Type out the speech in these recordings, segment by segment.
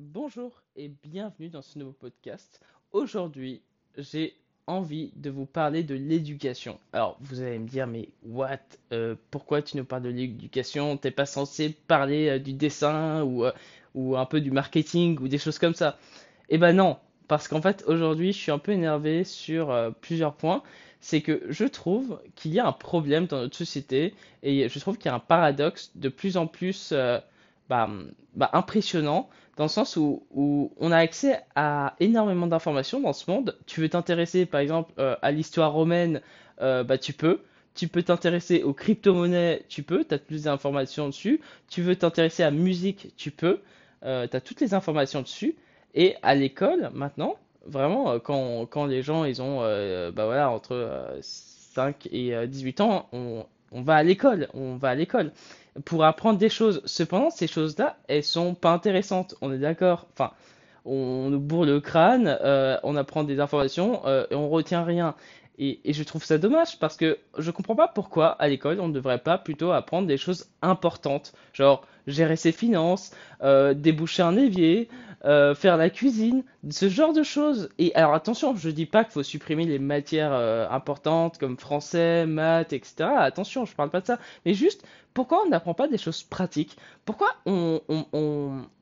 Bonjour et bienvenue dans ce nouveau podcast. Aujourd'hui, j'ai envie de vous parler de l'éducation. Alors, vous allez me dire, mais what? Euh, pourquoi tu nous parles de l'éducation? T'es pas censé parler euh, du dessin ou, euh, ou un peu du marketing ou des choses comme ça. Eh ben non, parce qu'en fait, aujourd'hui, je suis un peu énervé sur plusieurs points. C'est que je trouve qu'il y a un problème dans notre société et je trouve qu'il y a un paradoxe de plus en plus bah, bah, impressionnant dans le sens où, on a accès à énormément d'informations dans ce monde. Tu veux t'intéresser par exemple euh, à l'histoire romaine, euh, bah tu peux. Tu peux t'intéresser aux crypto-monnaies, tu peux, tu as toutes les informations dessus. Tu veux t'intéresser à musique, tu peux, euh, tu as toutes les informations dessus. Et à l'école, maintenant, vraiment, euh, quand, quand les gens ils ont bah voilà, entre euh, 5 et euh, 18 ans, on, on va à l'école, on va à l'école pour apprendre des choses. Cependant, ces choses-là, elles sont pas intéressantes. On est d'accord? Enfin, on nous bourre le crâne, euh, on apprend des informations euh, et on retient rien. Et, je trouve ça dommage parce que je comprends pas pourquoi à l'école on ne devrait pas plutôt apprendre des choses importantes, genre gérer ses finances, euh, déboucher un évier, euh, faire la cuisine, ce genre de choses. Et alors attention, je dis pas qu'il faut supprimer les matières euh, importantes comme français, maths, etc. Attention, je parle pas de ça. Mais juste, pourquoi on n'apprend pas des choses pratiques? Pourquoi on-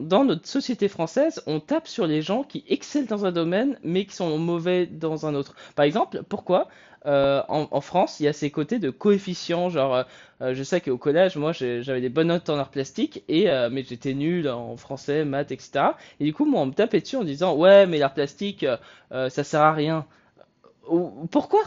dans notre société française, on tape sur les gens qui excellent dans un domaine mais qui sont mauvais dans un autre? Par exemple, pourquoi euh, en, France, il y a ces côtés de coefficients, genre, euh, euh, je sais qu'au collège, moi, j'avais des bonnes notes en arts plastiques, et, mais j'étais nul en français, maths, etc. Et du coup, moi, on me tapait dessus en disant, ouais, mais l'art plastique, ça sert à rien. Ou- Pourquoi?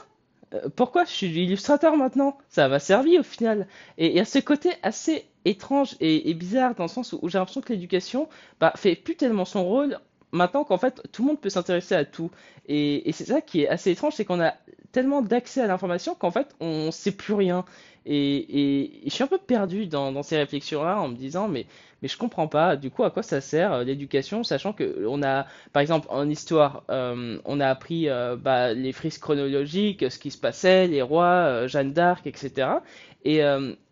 Pourquoi? Je suis illustrateur maintenant? Ça m'a servi au final. Et il y a ce côté assez étrange et, bizarre dans le sens où, j'ai l'impression que l'éducation bah, fait plus tellement son rôle maintenant qu'en fait tout le monde peut s'intéresser à tout. Et c'est ça qui est assez étrange, c'est qu'on a tellement d'accès à l'information qu'en fait on sait plus rien. Et, je suis un peu perdu dans, ces réflexions-là en me disant mais, je comprends pas du coup à quoi ça sert euh, l'éducation, sachant que on a par exemple en histoire euh, on a appris euh, bah, les frises chronologiques, ce qui se passait, les rois, Jeanne d'Arc, etc. Et,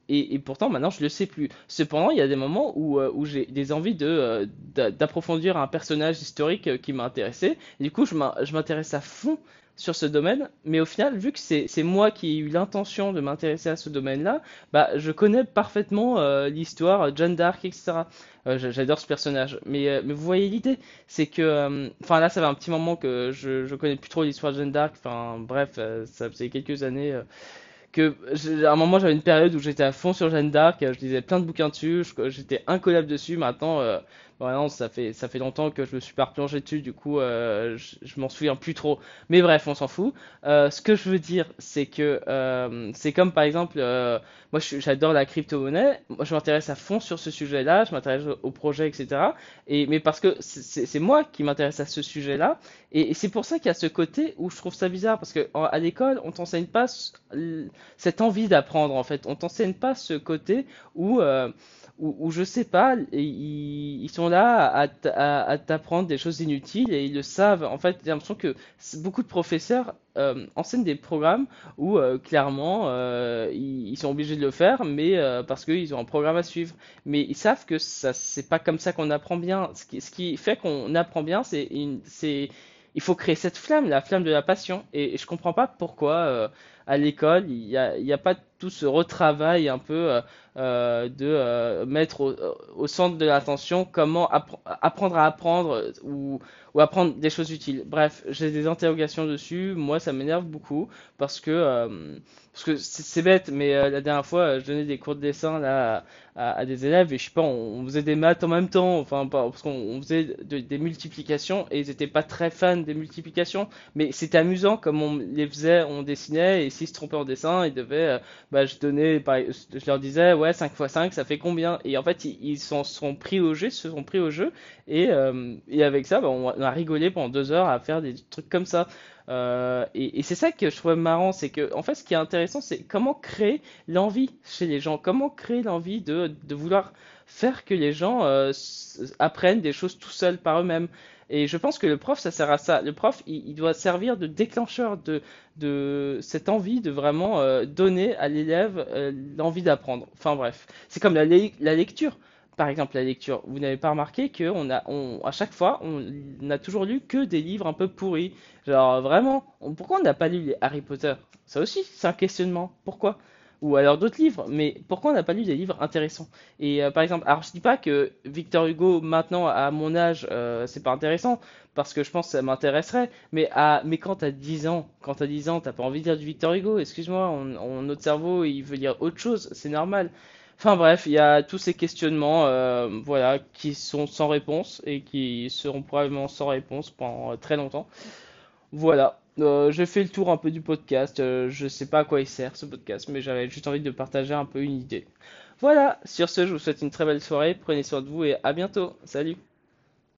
et, pourtant maintenant je le sais plus. Cependant il y a des moments où, euh, j'ai des envies euh, d'a- d'approfondir un personnage historique euh, qui m'a intéressé. Du coup je m'in- je m'intéresse à fond sur ce domaine, mais au final, vu que c'est moi qui ai eu l'intention de m'intéresser à ce domaine-là, bah je connais parfaitement euh, l'histoire, Jeanne d'Arc, etc. J'a- j'adore ce personnage. Mais, vous voyez l'idée, c'est que, enfin là, ça fait un petit moment que je je connais plus trop l'histoire de Jeanne d'Arc. Enfin bref, ça faisait quelques années. Que à un moment j'avais une période où j'étais à fond sur Jeanne d'Arc, je lisais plein de bouquins dessus, j'étais incollable dessus. Maintenant, euh, bon, ça fait ça fait longtemps que je me suis pas replongé dessus, du coup euh, je, m'en souviens plus trop. Mais bref, on s'en fout. Euh, ce que je veux dire, c'est que euh, c'est comme par exemple, moi j'adore la crypto-monnaie, moi je m'intéresse à fond sur ce sujet-là, je m'intéresse au projet, etc. Et mais parce que c'est moi qui m'intéresse à ce sujet-là, et, et c'est pour ça qu'il y a ce côté où je trouve ça bizarre, parce que à l'école on t'enseigne pas cette envie d'apprendre en fait. On t'enseigne pas ce côté où, où, où je sais pas, ils, ils sont là à, à- t'apprendre des choses inutiles et ils le savent. En fait, j'ai l'impression que beaucoup de professeurs euh, enseignent des programmes où euh, clairement euh, ils, sont obligés de le faire, mais parce qu'ils ont un programme à suivre. Mais ils savent que ça, c'est pas comme ça qu'on apprend bien. Ce qui, fait qu'on apprend bien, c'est il faut créer cette flamme, la flamme de la passion. Et, et je comprends pas pourquoi à l'école il y a, il y a pas tout ce retravail un peu euh, euh, de euh, mettre au, centre de l'attention comment appre- apprendre à apprendre ou, ou apprendre des choses utiles. Bref, j'ai des interrogations dessus. Moi, ça m'énerve beaucoup parce que c'est bête, mais la dernière fois, je donnais des cours de dessin là à, des élèves et je sais pas, on, faisait des maths en même temps, enfin parce qu'on on faisait de- des multiplications et ils étaient pas très fans des multiplications, mais c'était amusant comme on les faisait, on dessinait et s'ils se trompaient en dessin, ils devaient, bah je donnais, je leur disais ouais 5 fois 5 ça fait combien? Et en fait ils ils sont pris au jeu, se sont pris au jeu et euh, et avec ça bah, on a rigolé pendant deux heures à faire des trucs comme ça. Euh, et, et c'est ça que je trouve marrant, c'est que en fait ce qui est intéressant c'est comment créer l'envie chez les gens, comment créer l'envie de, de vouloir faire que les gens euh, apprennent des choses tout seuls par eux-mêmes. Et je pense que le prof, ça sert à ça. Le prof, il, doit servir de déclencheur de, cette envie de vraiment euh, donner à l'élève euh, l'envie d'apprendre. Enfin bref, c'est comme la, le- la lecture. par exemple la lecture, vous n'avez pas remarqué que on a, à chaque fois, on n'a toujours lu que des livres un peu pourris. Genre vraiment, pourquoi on n'a pas lu les Harry Potter? Ça aussi, c'est un questionnement. Pourquoi? Ou alors d'autres livres, mais pourquoi on n'a pas lu des livres intéressants? Et euh, par exemple, alors je dis pas que Victor Hugo maintenant à mon âge euh, c'est pas intéressant parce que je pense que ça m'intéresserait, mais à mais quand t'as 10 ans, quand t'as 10 ans, t'as pas envie de lire du Victor Hugo, excuse-moi, notre cerveau il veut lire autre chose, c'est normal. Enfin bref, il y a tous ces questionnements, euh, voilà, qui sont sans réponse et qui seront probablement sans réponse pendant très longtemps. Voilà. Euh, j'ai fait le tour un peu du podcast. Euh, je sais pas à quoi il sert ce podcast, mais j'avais juste envie de partager un peu une idée. Voilà, sur ce, je vous souhaite une très belle soirée. Prenez soin de vous et à bientôt. Salut